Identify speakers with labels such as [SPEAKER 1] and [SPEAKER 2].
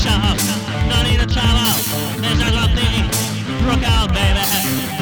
[SPEAKER 1] shop, no need to travel, this is what they broke out, baby.